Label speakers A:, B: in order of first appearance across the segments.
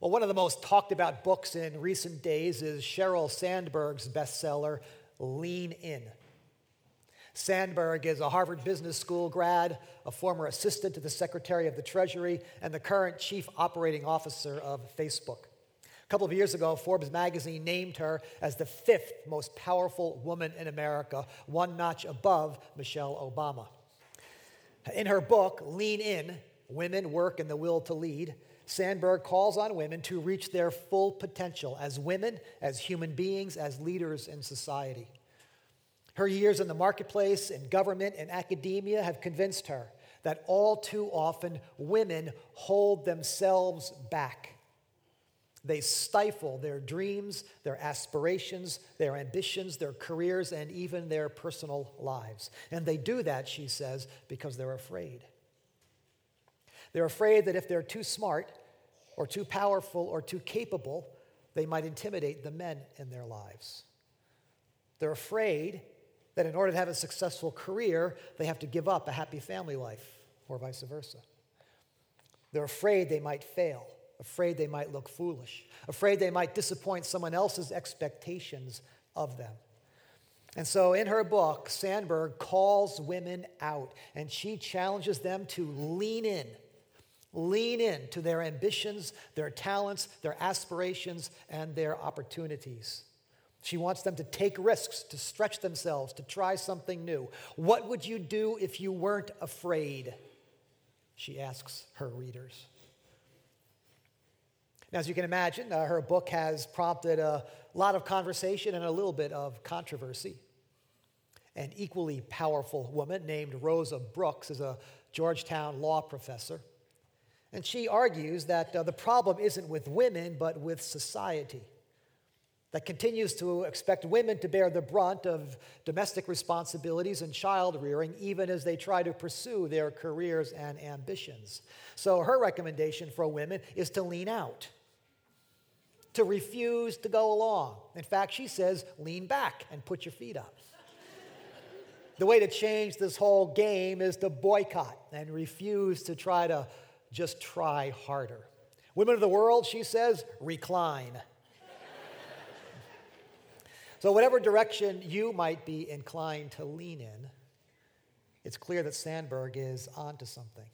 A: Well, one of the most talked about books in recent days is Sheryl Sandberg's bestseller, Lean In. Sandberg is a Harvard Business School grad, a former assistant to the Secretary of the Treasury, and the current chief operating officer of Facebook. A couple of years ago, Forbes magazine named her as the fifth most powerful woman in America, one notch above Michelle Obama. In her book, Lean In Women, Work, and the Will to Lead, Sandberg calls on women to reach their full potential as women, as human beings, as leaders in society. Her years in the marketplace, in government, and academia have convinced her that all too often women hold themselves back. They stifle their dreams, their aspirations, their ambitions, their careers, and even their personal lives. And they do that, she says, because they're afraid. They're afraid that if they're too smart, or too powerful or too capable, they might intimidate the men in their lives. They're afraid that in order to have a successful career, they have to give up a happy family life, or vice versa. They're afraid they might fail, afraid they might look foolish, afraid they might disappoint someone else's expectations of them. And so in her book, Sandberg calls women out and she challenges them to lean in Lean in to their ambitions, their talents, their aspirations, and their opportunities. She wants them to take risks, to stretch themselves, to try something new. What would you do if you weren't afraid? She asks her readers. Now, as you can imagine, uh, her book has prompted a lot of conversation and a little bit of controversy. An equally powerful woman named Rosa Brooks is a Georgetown law professor. And she argues that uh, the problem isn't with women, but with society that continues to expect women to bear the brunt of domestic responsibilities and child rearing, even as they try to pursue their careers and ambitions. So, her recommendation for women is to lean out, to refuse to go along. In fact, she says, lean back and put your feet up. the way to change this whole game is to boycott and refuse to try to just try harder. Women of the world, she says, recline. so, whatever direction you might be inclined to lean in, it's clear that Sandberg is onto something.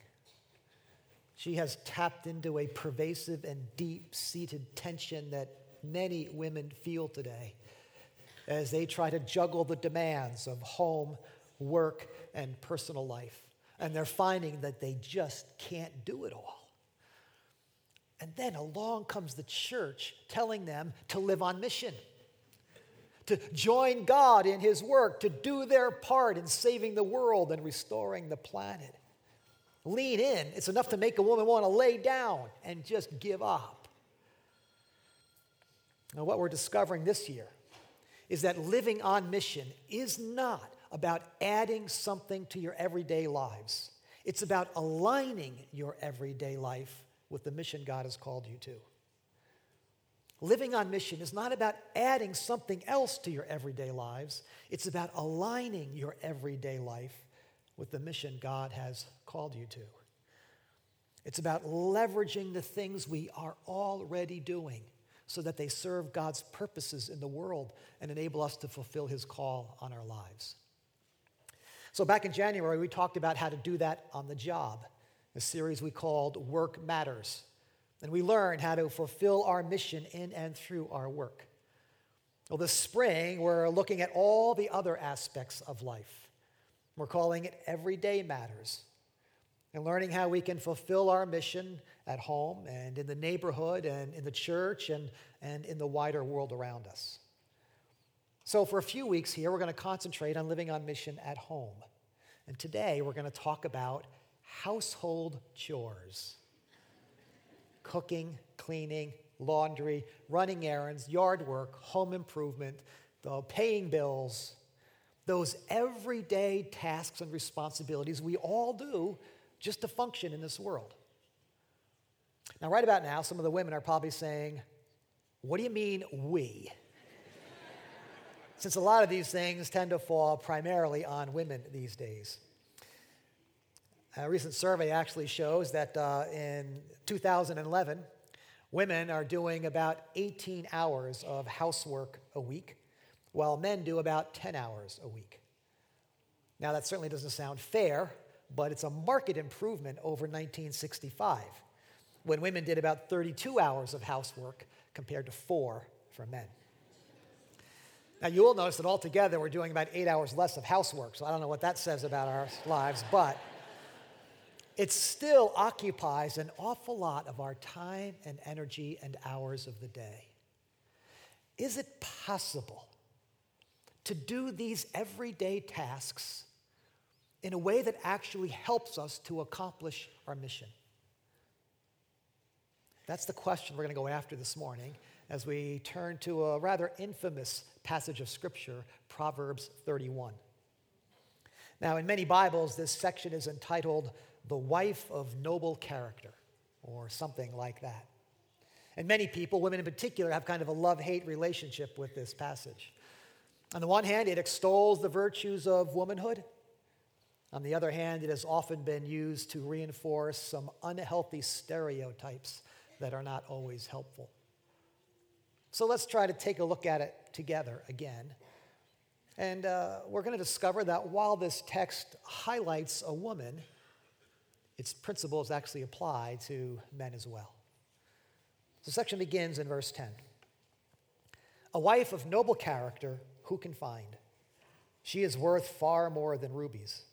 A: She has tapped into a pervasive and deep seated tension that many women feel today as they try to juggle the demands of home, work, and personal life and they're finding that they just can't do it all. And then along comes the church telling them to live on mission, to join God in His work, to do their part in saving the world and restoring the planet. Lean in. It's enough to make a woman want to lay down and just give up. Now, what we're discovering this year is that living on mission is not about adding something to your everyday lives. It's about aligning your everyday life with the mission God has called you to. Living on mission is not about adding something else to your everyday lives, it's about aligning your everyday life with the mission God has called you to. It's about leveraging the things we are already doing so that they serve God's purposes in the world and enable us to fulfill His call on our lives. So, back in January, we talked about how to do that on the job, a series we called Work Matters. And we learned how to fulfill our mission in and through our work. Well, this spring, we're looking at all the other aspects of life. We're calling it Everyday Matters and learning how we can fulfill our mission at home and in the neighborhood and in the church and, and in the wider world around us. So, for a few weeks here, we're going to concentrate on living on mission at home. And today, we're going to talk about household chores cooking, cleaning, laundry, running errands, yard work, home improvement, the paying bills, those everyday tasks and responsibilities we all do just to function in this world. Now, right about now, some of the women are probably saying, What do you mean, we? Since a lot of these things tend to fall primarily on women these days. A recent survey actually shows that uh, in 2011, Women are doing about 18 hours of housework a week, while men do about 10 hours a week. Now, that certainly doesn't sound fair, but it's a marked improvement over 1965, when women did about 32 hours of housework compared to four for men. Now, you will notice that altogether we're doing about eight hours less of housework, so I don't know what that says about our lives, but it still occupies an awful lot of our time and energy and hours of the day. Is it possible to do these everyday tasks in a way that actually helps us to accomplish our mission? That's the question we're going to go after this morning as we turn to a rather infamous passage of Scripture, Proverbs 31. Now, in many Bibles, this section is entitled The Wife of Noble Character, or something like that. And many people, women in particular, have kind of a love hate relationship with this passage. On the one hand, it extols the virtues of womanhood. On the other hand, it has often been used to reinforce some unhealthy stereotypes that are not always helpful. So let's try to take a look at it together again. And uh, we're going to discover that while this text highlights a woman, its principles actually apply to men as well. The section begins in verse 10. A wife of noble character, who can find? She is worth far more than rubies.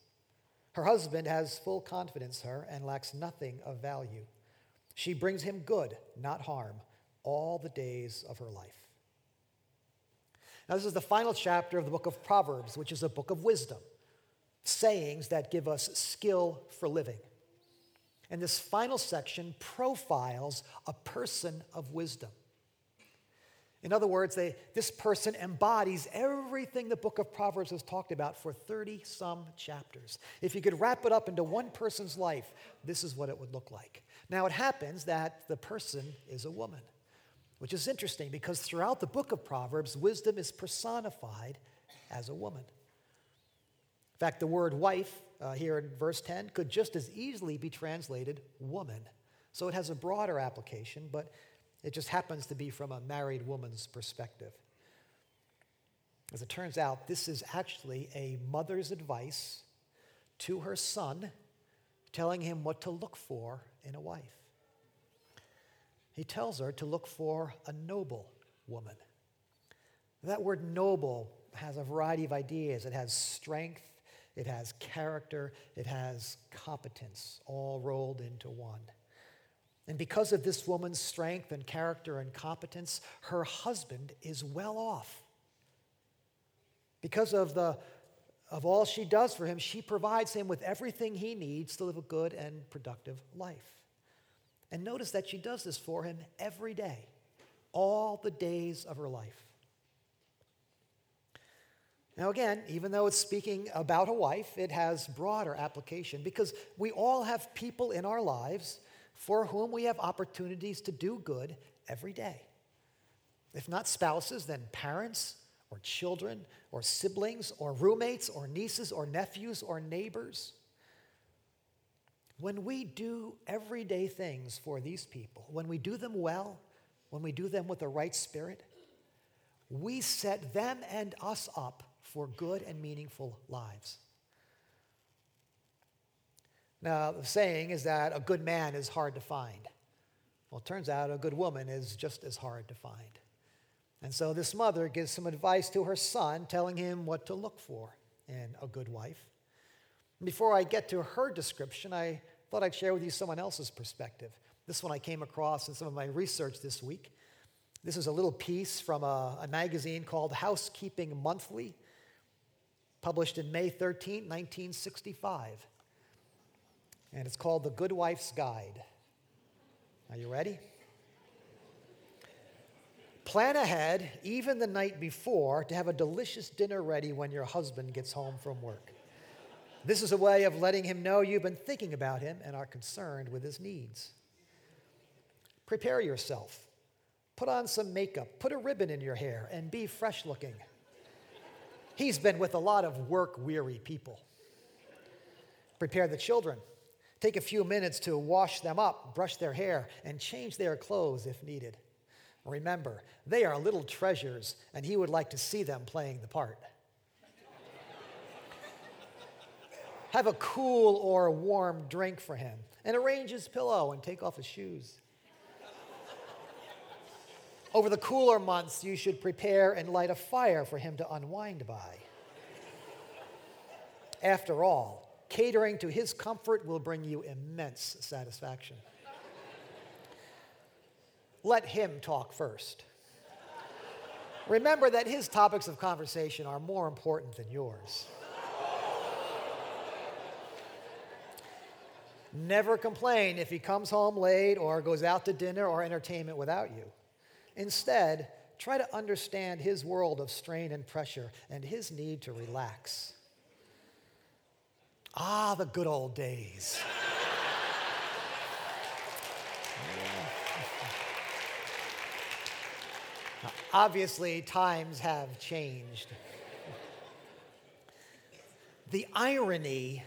A: Her husband has full confidence in her and lacks nothing of value. She brings him good, not harm all the days of her life. Now, this is the final chapter of the book of Proverbs, which is a book of wisdom, sayings that give us skill for living. And this final section profiles a person of wisdom. In other words, they, this person embodies everything the book of Proverbs has talked about for 30 some chapters. If you could wrap it up into one person's life, this is what it would look like. Now, it happens that the person is a woman which is interesting because throughout the book of Proverbs, wisdom is personified as a woman. In fact, the word wife uh, here in verse 10 could just as easily be translated woman. So it has a broader application, but it just happens to be from a married woman's perspective. As it turns out, this is actually a mother's advice to her son, telling him what to look for in a wife he tells her to look for a noble woman. That word noble has a variety of ideas. It has strength, it has character, it has competence, all rolled into one. And because of this woman's strength and character and competence, her husband is well off. Because of, the, of all she does for him, she provides him with everything he needs to live a good and productive life. And notice that she does this for him every day, all the days of her life. Now, again, even though it's speaking about a wife, it has broader application because we all have people in our lives for whom we have opportunities to do good every day. If not spouses, then parents or children or siblings or roommates or nieces or nephews or neighbors. When we do everyday things for these people, when we do them well, when we do them with the right spirit, we set them and us up for good and meaningful lives. Now, the saying is that a good man is hard to find. Well, it turns out a good woman is just as hard to find. And so this mother gives some advice to her son, telling him what to look for in a good wife. Before I get to her description, I thought I'd share with you someone else's perspective. This one I came across in some of my research this week. This is a little piece from a, a magazine called Housekeeping Monthly, published in May 13, 1965. And it's called The Good Wife's Guide. Are you ready? Plan ahead, even the night before, to have a delicious dinner ready when your husband gets home from work. This is a way of letting him know you've been thinking about him and are concerned with his needs. Prepare yourself. Put on some makeup, put a ribbon in your hair, and be fresh looking. He's been with a lot of work weary people. Prepare the children. Take a few minutes to wash them up, brush their hair, and change their clothes if needed. Remember, they are little treasures, and he would like to see them playing the part. Have a cool or warm drink for him, and arrange his pillow and take off his shoes. Over the cooler months, you should prepare and light a fire for him to unwind by. After all, catering to his comfort will bring you immense satisfaction. Let him talk first. Remember that his topics of conversation are more important than yours. Never complain if he comes home late or goes out to dinner or entertainment without you. Instead, try to understand his world of strain and pressure and his need to relax. Ah, the good old days. Obviously, times have changed. the irony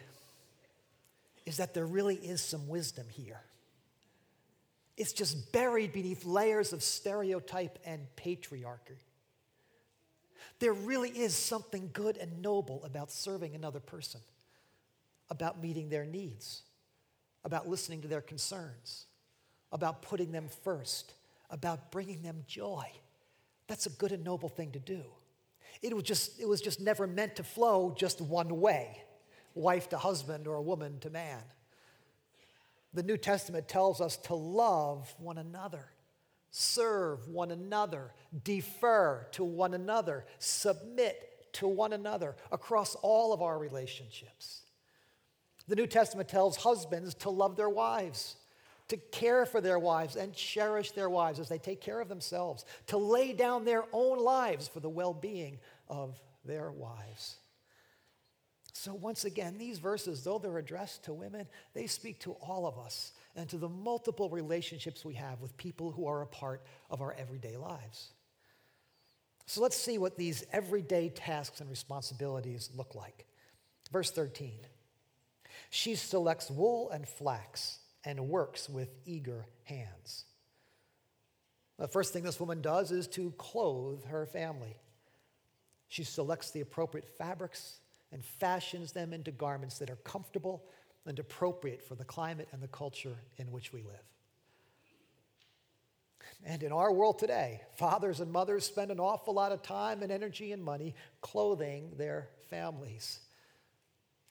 A: is that there really is some wisdom here. It's just buried beneath layers of stereotype and patriarchy. There really is something good and noble about serving another person, about meeting their needs, about listening to their concerns, about putting them first, about bringing them joy. That's a good and noble thing to do. It was just, it was just never meant to flow just one way wife to husband or a woman to man. The New Testament tells us to love one another, serve one another, defer to one another, submit to one another across all of our relationships. The New Testament tells husbands to love their wives, to care for their wives and cherish their wives as they take care of themselves, to lay down their own lives for the well being of their wives. So, once again, these verses, though they're addressed to women, they speak to all of us and to the multiple relationships we have with people who are a part of our everyday lives. So, let's see what these everyday tasks and responsibilities look like. Verse 13 She selects wool and flax and works with eager hands. The first thing this woman does is to clothe her family. She selects the appropriate fabrics and fashions them into garments that are comfortable and appropriate for the climate and the culture in which we live. And in our world today, fathers and mothers spend an awful lot of time and energy and money clothing their families.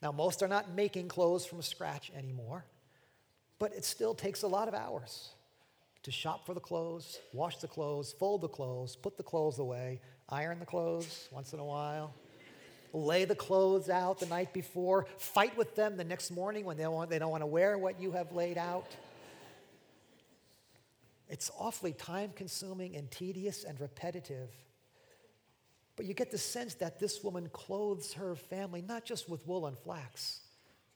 A: Now, most are not making clothes from scratch anymore, but it still takes a lot of hours to shop for the clothes, wash the clothes, fold the clothes, put the clothes away, iron the clothes once in a while, lay the clothes out the night before, fight with them the next morning when they, want, they don't want to wear what you have laid out. It's awfully time consuming and tedious and repetitive. But you get the sense that this woman clothes her family not just with wool and flax,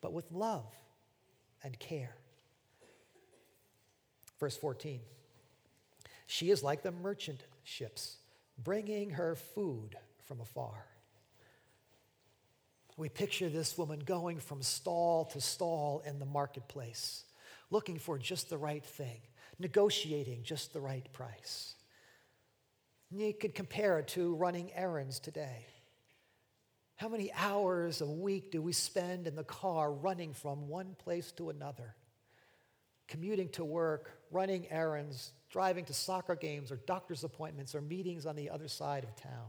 A: but with love and care. Verse 14 She is like the merchant ships, bringing her food from afar. We picture this woman going from stall to stall in the marketplace, looking for just the right thing, negotiating just the right price. You could compare it to running errands today. How many hours a week do we spend in the car running from one place to another? Commuting to work, running errands, driving to soccer games or doctor's appointments or meetings on the other side of town.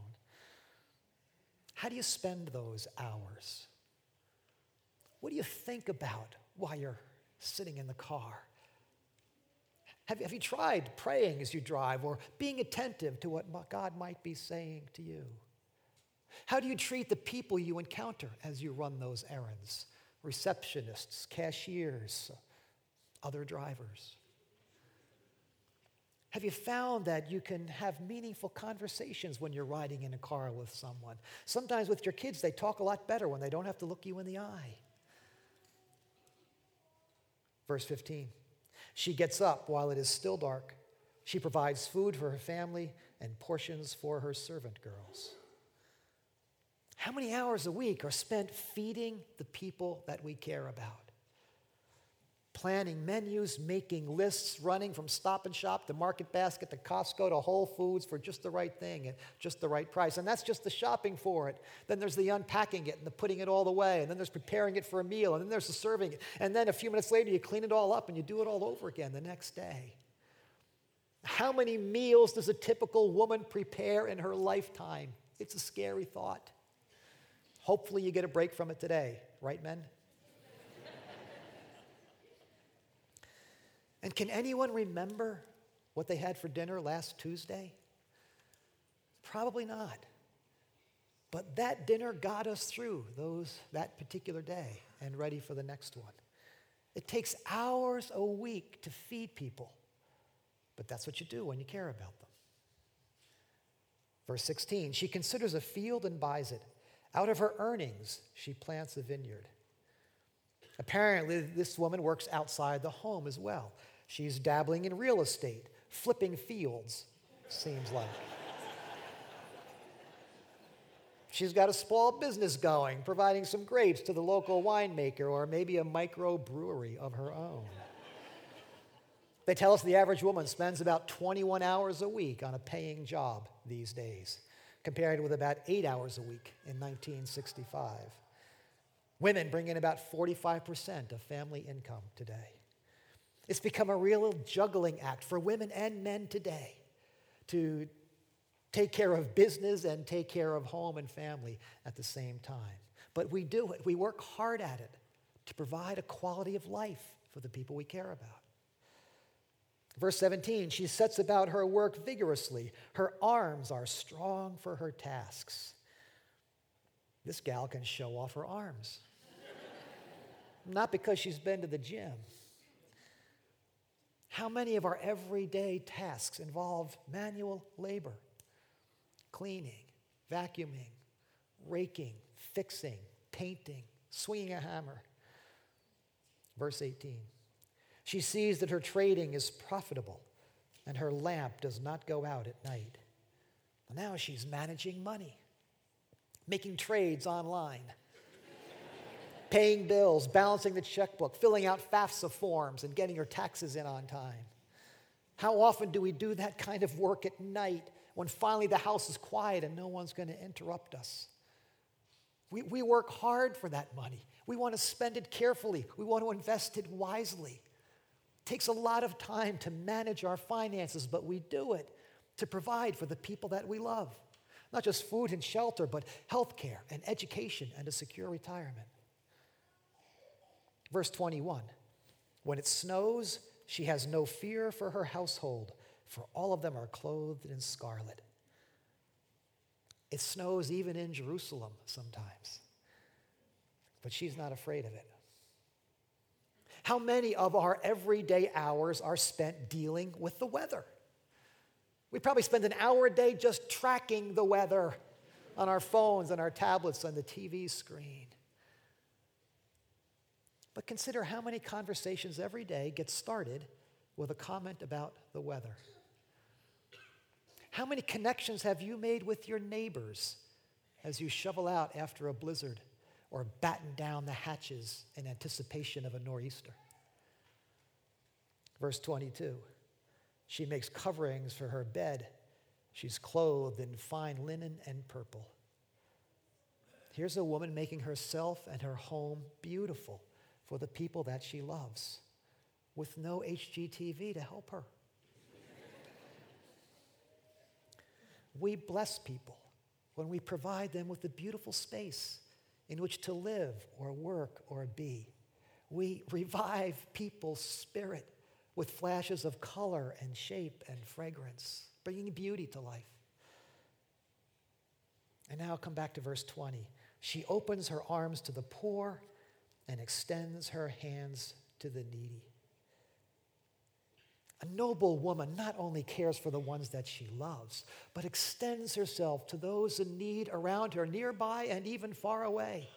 A: How do you spend those hours? What do you think about while you're sitting in the car? Have, have you tried praying as you drive or being attentive to what God might be saying to you? How do you treat the people you encounter as you run those errands? Receptionists, cashiers, other drivers. Have you found that you can have meaningful conversations when you're riding in a car with someone? Sometimes with your kids, they talk a lot better when they don't have to look you in the eye. Verse 15 She gets up while it is still dark. She provides food for her family and portions for her servant girls. How many hours a week are spent feeding the people that we care about? Planning menus, making lists, running from stop and shop to market basket to Costco to Whole Foods for just the right thing at just the right price. And that's just the shopping for it. Then there's the unpacking it and the putting it all away. And then there's preparing it for a meal. And then there's the serving it. And then a few minutes later, you clean it all up and you do it all over again the next day. How many meals does a typical woman prepare in her lifetime? It's a scary thought. Hopefully, you get a break from it today, right, men? And can anyone remember what they had for dinner last Tuesday? Probably not. But that dinner got us through those, that particular day and ready for the next one. It takes hours a week to feed people, but that's what you do when you care about them. Verse 16 She considers a field and buys it. Out of her earnings, she plants a vineyard. Apparently, this woman works outside the home as well. She's dabbling in real estate, flipping fields, seems like. She's got a small business going, providing some grapes to the local winemaker or maybe a microbrewery of her own. They tell us the average woman spends about 21 hours a week on a paying job these days, compared with about eight hours a week in 1965. Women bring in about 45% of family income today. It's become a real juggling act for women and men today to take care of business and take care of home and family at the same time. But we do it, we work hard at it to provide a quality of life for the people we care about. Verse 17, she sets about her work vigorously. Her arms are strong for her tasks. This gal can show off her arms. Not because she's been to the gym how many of our everyday tasks involve manual labor? Cleaning, vacuuming, raking, fixing, painting, swinging a hammer. Verse 18 She sees that her trading is profitable and her lamp does not go out at night. Now she's managing money, making trades online paying bills, balancing the checkbook, filling out FAFSA forms, and getting your taxes in on time. How often do we do that kind of work at night when finally the house is quiet and no one's going to interrupt us? We, we work hard for that money. We want to spend it carefully, we want to invest it wisely. It takes a lot of time to manage our finances, but we do it to provide for the people that we love. Not just food and shelter, but health care and education and a secure retirement. Verse 21 When it snows, she has no fear for her household, for all of them are clothed in scarlet. It snows even in Jerusalem sometimes, but she's not afraid of it. How many of our everyday hours are spent dealing with the weather? We probably spend an hour a day just tracking the weather on our phones and our tablets on the TV screen. But consider how many conversations every day get started with a comment about the weather. How many connections have you made with your neighbors as you shovel out after a blizzard or batten down the hatches in anticipation of a nor'easter? Verse 22 She makes coverings for her bed. She's clothed in fine linen and purple. Here's a woman making herself and her home beautiful for the people that she loves with no HGTV to help her. we bless people when we provide them with a beautiful space in which to live or work or be. We revive people's spirit with flashes of color and shape and fragrance, bringing beauty to life. And now come back to verse 20. She opens her arms to the poor and extends her hands to the needy. A noble woman not only cares for the ones that she loves, but extends herself to those in need around her, nearby and even far away.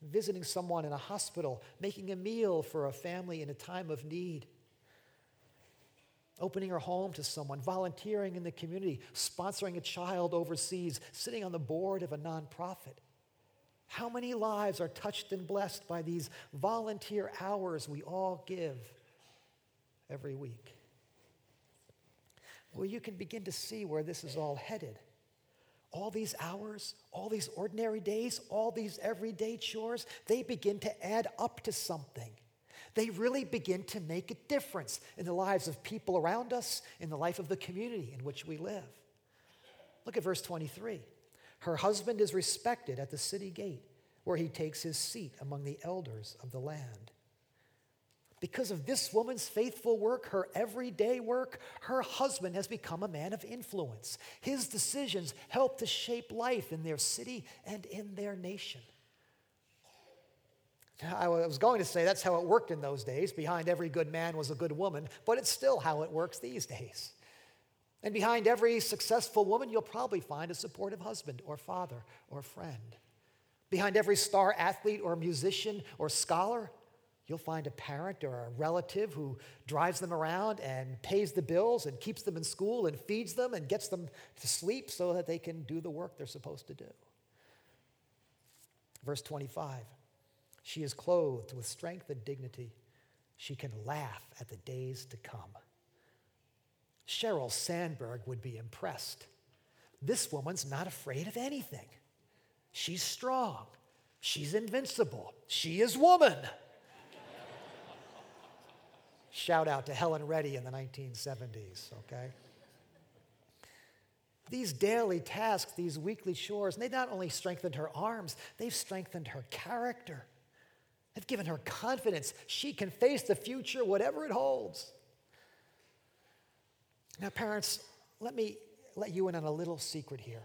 A: Visiting someone in a hospital, making a meal for a family in a time of need, opening her home to someone, volunteering in the community, sponsoring a child overseas, sitting on the board of a nonprofit How many lives are touched and blessed by these volunteer hours we all give every week? Well, you can begin to see where this is all headed. All these hours, all these ordinary days, all these everyday chores, they begin to add up to something. They really begin to make a difference in the lives of people around us, in the life of the community in which we live. Look at verse 23. Her husband is respected at the city gate, where he takes his seat among the elders of the land. Because of this woman's faithful work, her everyday work, her husband has become a man of influence. His decisions help to shape life in their city and in their nation. I was going to say that's how it worked in those days. Behind every good man was a good woman, but it's still how it works these days. And behind every successful woman, you'll probably find a supportive husband or father or friend. Behind every star athlete or musician or scholar, you'll find a parent or a relative who drives them around and pays the bills and keeps them in school and feeds them and gets them to sleep so that they can do the work they're supposed to do. Verse 25 She is clothed with strength and dignity. She can laugh at the days to come. Sheryl Sandberg would be impressed. This woman's not afraid of anything. She's strong. She's invincible. She is woman. Shout out to Helen Reddy in the 1970s, okay? These daily tasks, these weekly chores, they not only strengthened her arms, they've strengthened her character. They've given her confidence. She can face the future, whatever it holds. Now, parents, let me let you in on a little secret here.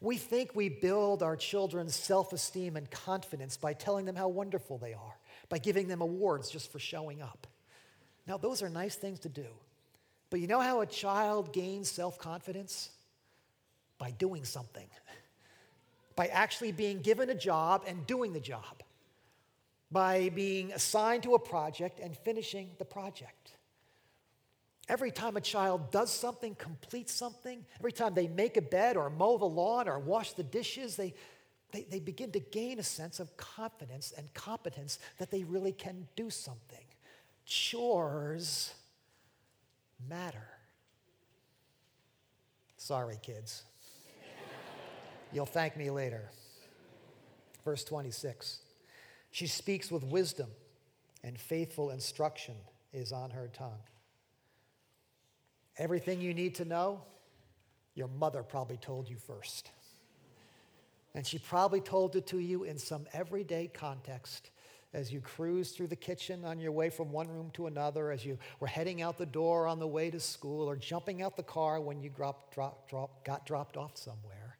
A: We think we build our children's self esteem and confidence by telling them how wonderful they are, by giving them awards just for showing up. Now, those are nice things to do. But you know how a child gains self confidence? By doing something, by actually being given a job and doing the job, by being assigned to a project and finishing the project. Every time a child does something, completes something, every time they make a bed or mow the lawn or wash the dishes, they, they, they begin to gain a sense of confidence and competence that they really can do something. Chores matter. Sorry, kids. You'll thank me later. Verse 26 She speaks with wisdom, and faithful instruction is on her tongue. Everything you need to know, your mother probably told you first. And she probably told it to you in some everyday context as you cruised through the kitchen on your way from one room to another, as you were heading out the door on the way to school, or jumping out the car when you drop, drop, got dropped off somewhere.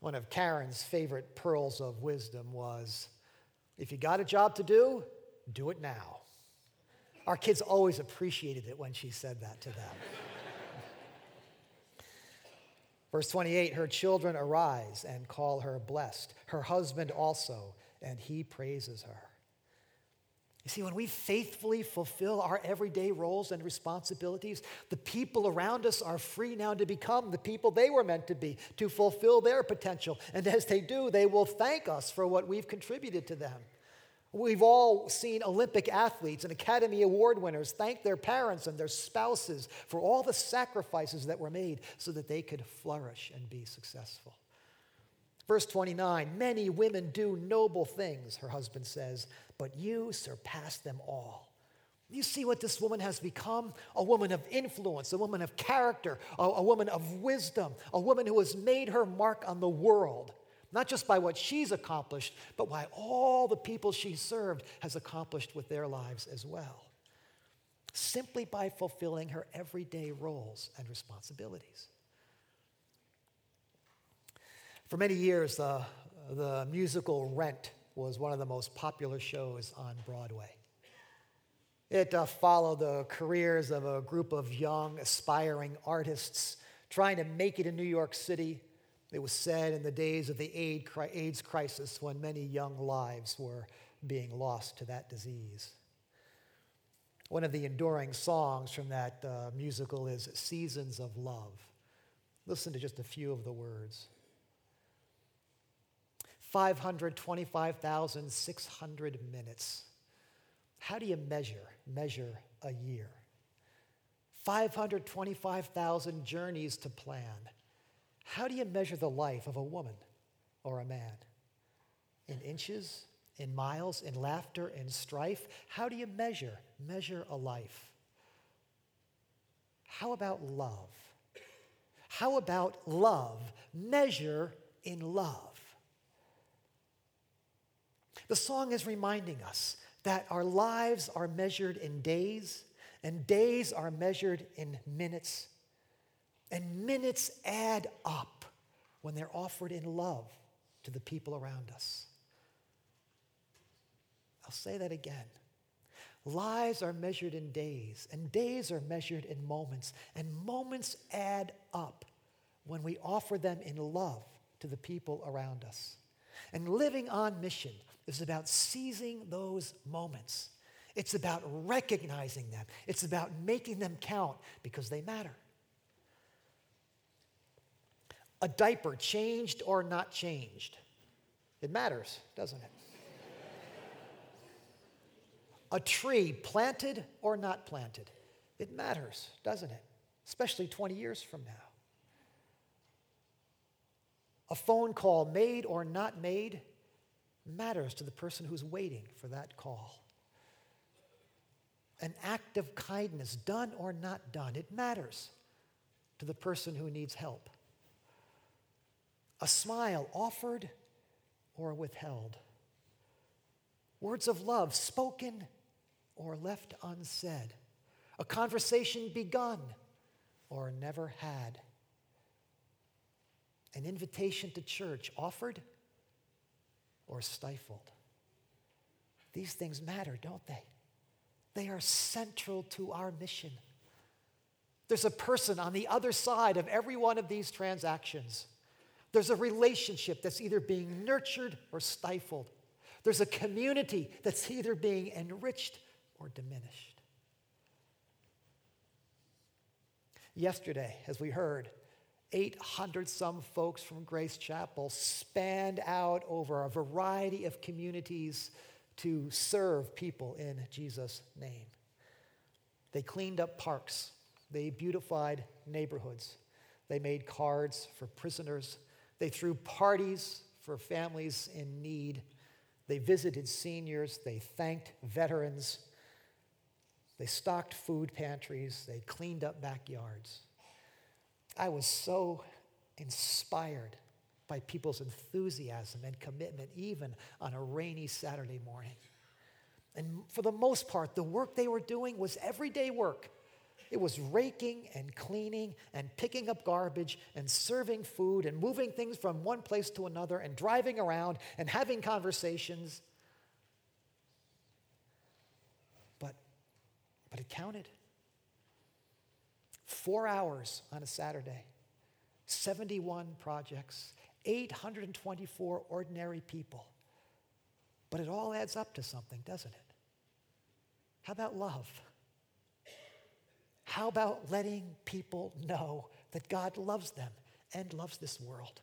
A: One of Karen's favorite pearls of wisdom was if you got a job to do, do it now. Our kids always appreciated it when she said that to them. Verse 28 Her children arise and call her blessed, her husband also, and he praises her. You see, when we faithfully fulfill our everyday roles and responsibilities, the people around us are free now to become the people they were meant to be, to fulfill their potential. And as they do, they will thank us for what we've contributed to them. We've all seen Olympic athletes and Academy Award winners thank their parents and their spouses for all the sacrifices that were made so that they could flourish and be successful. Verse 29 Many women do noble things, her husband says, but you surpass them all. You see what this woman has become? A woman of influence, a woman of character, a, a woman of wisdom, a woman who has made her mark on the world not just by what she's accomplished, but by all the people she served has accomplished with their lives as well. Simply by fulfilling her everyday roles and responsibilities. For many years, the, the musical Rent was one of the most popular shows on Broadway. It uh, followed the careers of a group of young, aspiring artists trying to make it in New York City it was said in the days of the AIDS crisis when many young lives were being lost to that disease. One of the enduring songs from that uh, musical is Seasons of Love. Listen to just a few of the words. 525,600 minutes. How do you measure measure a year? 525,000 journeys to plan. How do you measure the life of a woman or a man? In inches, in miles, in laughter, in strife? How do you measure measure a life? How about love? How about love? Measure in love. The song is reminding us that our lives are measured in days, and days are measured in minutes, and minutes add up when they're offered in love to the people around us. I'll say that again. Lives are measured in days, and days are measured in moments, and moments add up when we offer them in love to the people around us. And living on mission is about seizing those moments. It's about recognizing them. It's about making them count because they matter. A diaper changed or not changed, it matters, doesn't it? A tree planted or not planted, it matters, doesn't it? Especially 20 years from now. A phone call made or not made matters to the person who's waiting for that call. An act of kindness, done or not done, it matters to the person who needs help. A smile offered or withheld. Words of love spoken or left unsaid. A conversation begun or never had. An invitation to church offered or stifled. These things matter, don't they? They are central to our mission. There's a person on the other side of every one of these transactions. There's a relationship that's either being nurtured or stifled. There's a community that's either being enriched or diminished. Yesterday, as we heard, 800 some folks from Grace Chapel spanned out over a variety of communities to serve people in Jesus' name. They cleaned up parks, they beautified neighborhoods, they made cards for prisoners, they threw parties for families in need, they visited seniors, they thanked veterans, they stocked food pantries, they cleaned up backyards. I was so inspired by people's enthusiasm and commitment, even on a rainy Saturday morning. And for the most part, the work they were doing was everyday work. It was raking and cleaning and picking up garbage and serving food and moving things from one place to another and driving around and having conversations. But, but it counted. Four hours on a Saturday, 71 projects, 824 ordinary people. But it all adds up to something, doesn't it? How about love? How about letting people know that God loves them and loves this world?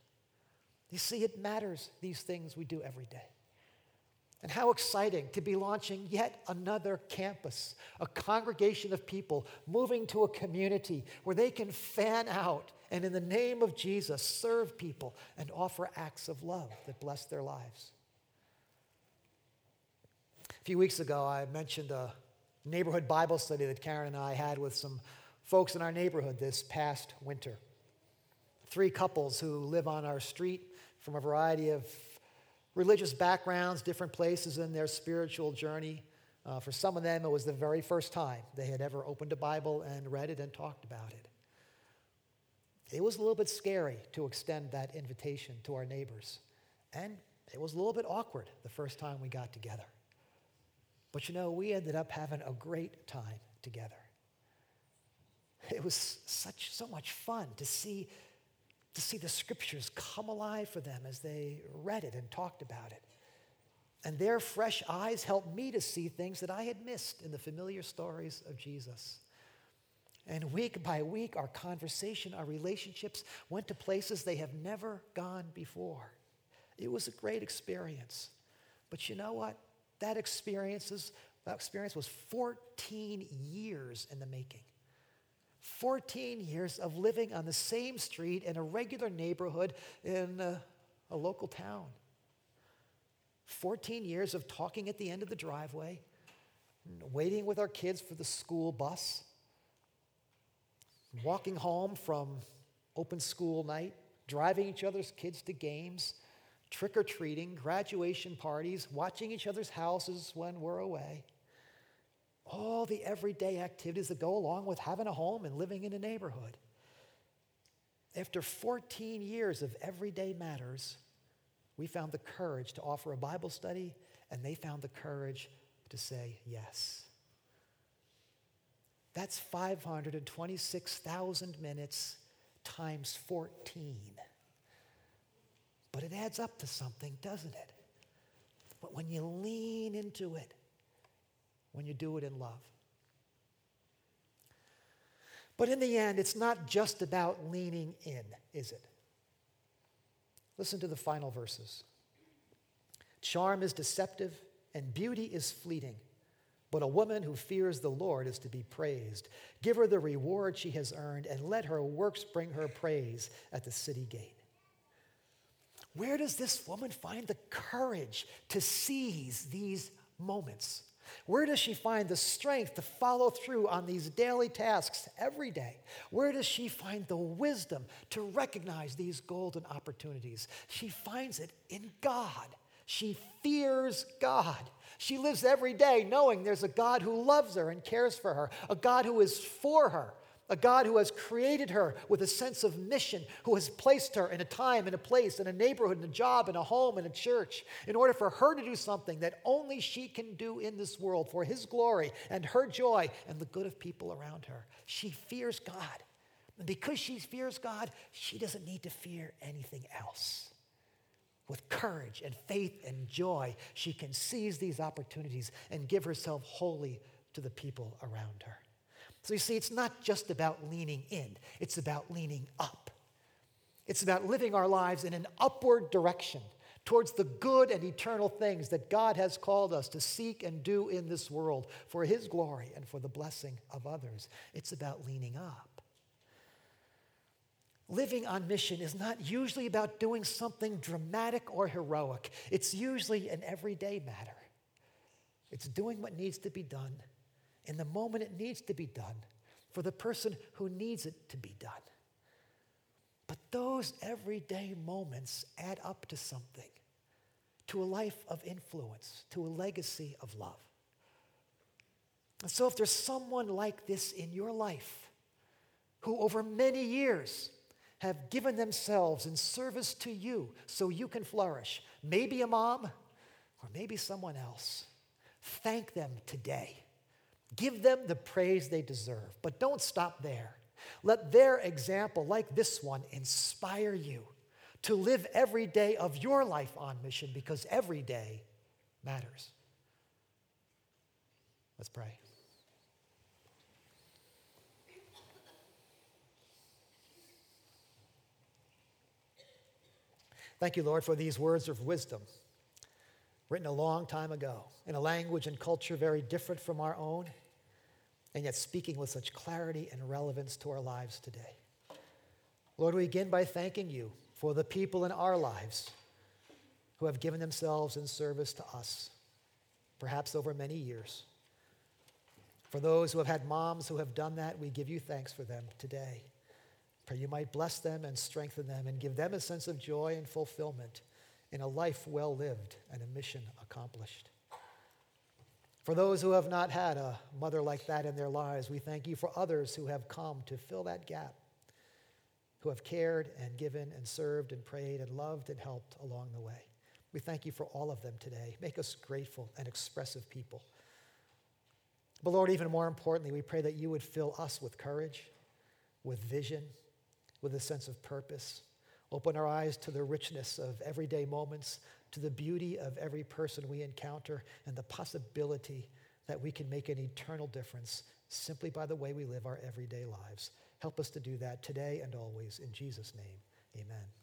A: You see, it matters, these things we do every day. And how exciting to be launching yet another campus, a congregation of people moving to a community where they can fan out and, in the name of Jesus, serve people and offer acts of love that bless their lives. A few weeks ago, I mentioned a neighborhood Bible study that Karen and I had with some folks in our neighborhood this past winter. Three couples who live on our street from a variety of religious backgrounds, different places in their spiritual journey. Uh, for some of them, it was the very first time they had ever opened a Bible and read it and talked about it. It was a little bit scary to extend that invitation to our neighbors. And it was a little bit awkward the first time we got together. But you know, we ended up having a great time together. It was such so much fun to see to see the scriptures come alive for them as they read it and talked about it. And their fresh eyes helped me to see things that I had missed in the familiar stories of Jesus. And week by week, our conversation, our relationships went to places they have never gone before. It was a great experience. But you know what? That experience, is, that experience was 14 years in the making. 14 years of living on the same street in a regular neighborhood in a, a local town. 14 years of talking at the end of the driveway, waiting with our kids for the school bus, walking home from open school night, driving each other's kids to games, trick or treating, graduation parties, watching each other's houses when we're away. All the everyday activities that go along with having a home and living in a neighborhood. After 14 years of everyday matters, we found the courage to offer a Bible study, and they found the courage to say yes. That's 526,000 minutes times 14. But it adds up to something, doesn't it? But when you lean into it, when you do it in love. But in the end, it's not just about leaning in, is it? Listen to the final verses. Charm is deceptive and beauty is fleeting, but a woman who fears the Lord is to be praised. Give her the reward she has earned and let her works bring her praise at the city gate. Where does this woman find the courage to seize these moments? Where does she find the strength to follow through on these daily tasks every day? Where does she find the wisdom to recognize these golden opportunities? She finds it in God. She fears God. She lives every day knowing there's a God who loves her and cares for her, a God who is for her, a God who has created her with a sense of mission, who has placed her in a time, in a place, in a neighborhood, in a job, in a home, in a church, in order for her to do something that only she can do in this world for His glory and her joy and the good of people around her. She fears God. And because she fears God, she doesn't need to fear anything else. With courage and faith and joy, she can seize these opportunities and give herself wholly to the people around her. So you see, it's not just about leaning in, it's about leaning up. It's about living our lives in an upward direction towards the good and eternal things that God has called us to seek and do in this world for His glory and for the blessing of others. It's about leaning up. Living on mission is not usually about doing something dramatic or heroic, it's usually an everyday matter. It's doing what needs to be done in the moment it needs to be done for the person who needs it to be done. But those everyday moments add up to something, to a life of influence, to a legacy of love. And so, if there's someone like this in your life who, over many years, have given themselves in service to you so you can flourish, maybe a mom or maybe someone else, thank them today Give them the praise they deserve, but don't stop there. Let their example, like this one, inspire you to live every day of your life on mission because every day matters. Let's pray. Thank you, Lord, for these words of wisdom written a long time ago in a language and culture very different from our own and yet speaking with such clarity and relevance to our lives today. Lord, we begin by thanking you for the people in our lives who have given themselves in service to us, perhaps over many years. For those who have had moms who have done that, we give you thanks for them today. Pray you might bless them and strengthen them and give them a sense of joy and fulfillment in a life well lived and a mission accomplished. For those who have not had a mother like that in their lives, we thank you for others who have come to fill that gap, who have cared and given and served and prayed and loved and helped along the way. We thank you for all of them today. Make us grateful and expressive people. But Lord, even more importantly, we pray that you would fill us with courage, with vision, with a sense of purpose. Open our eyes to the richness of everyday moments to the beauty of every person we encounter and the possibility that we can make an eternal difference simply by the way we live our everyday lives. Help us to do that today and always. In Jesus' name, amen.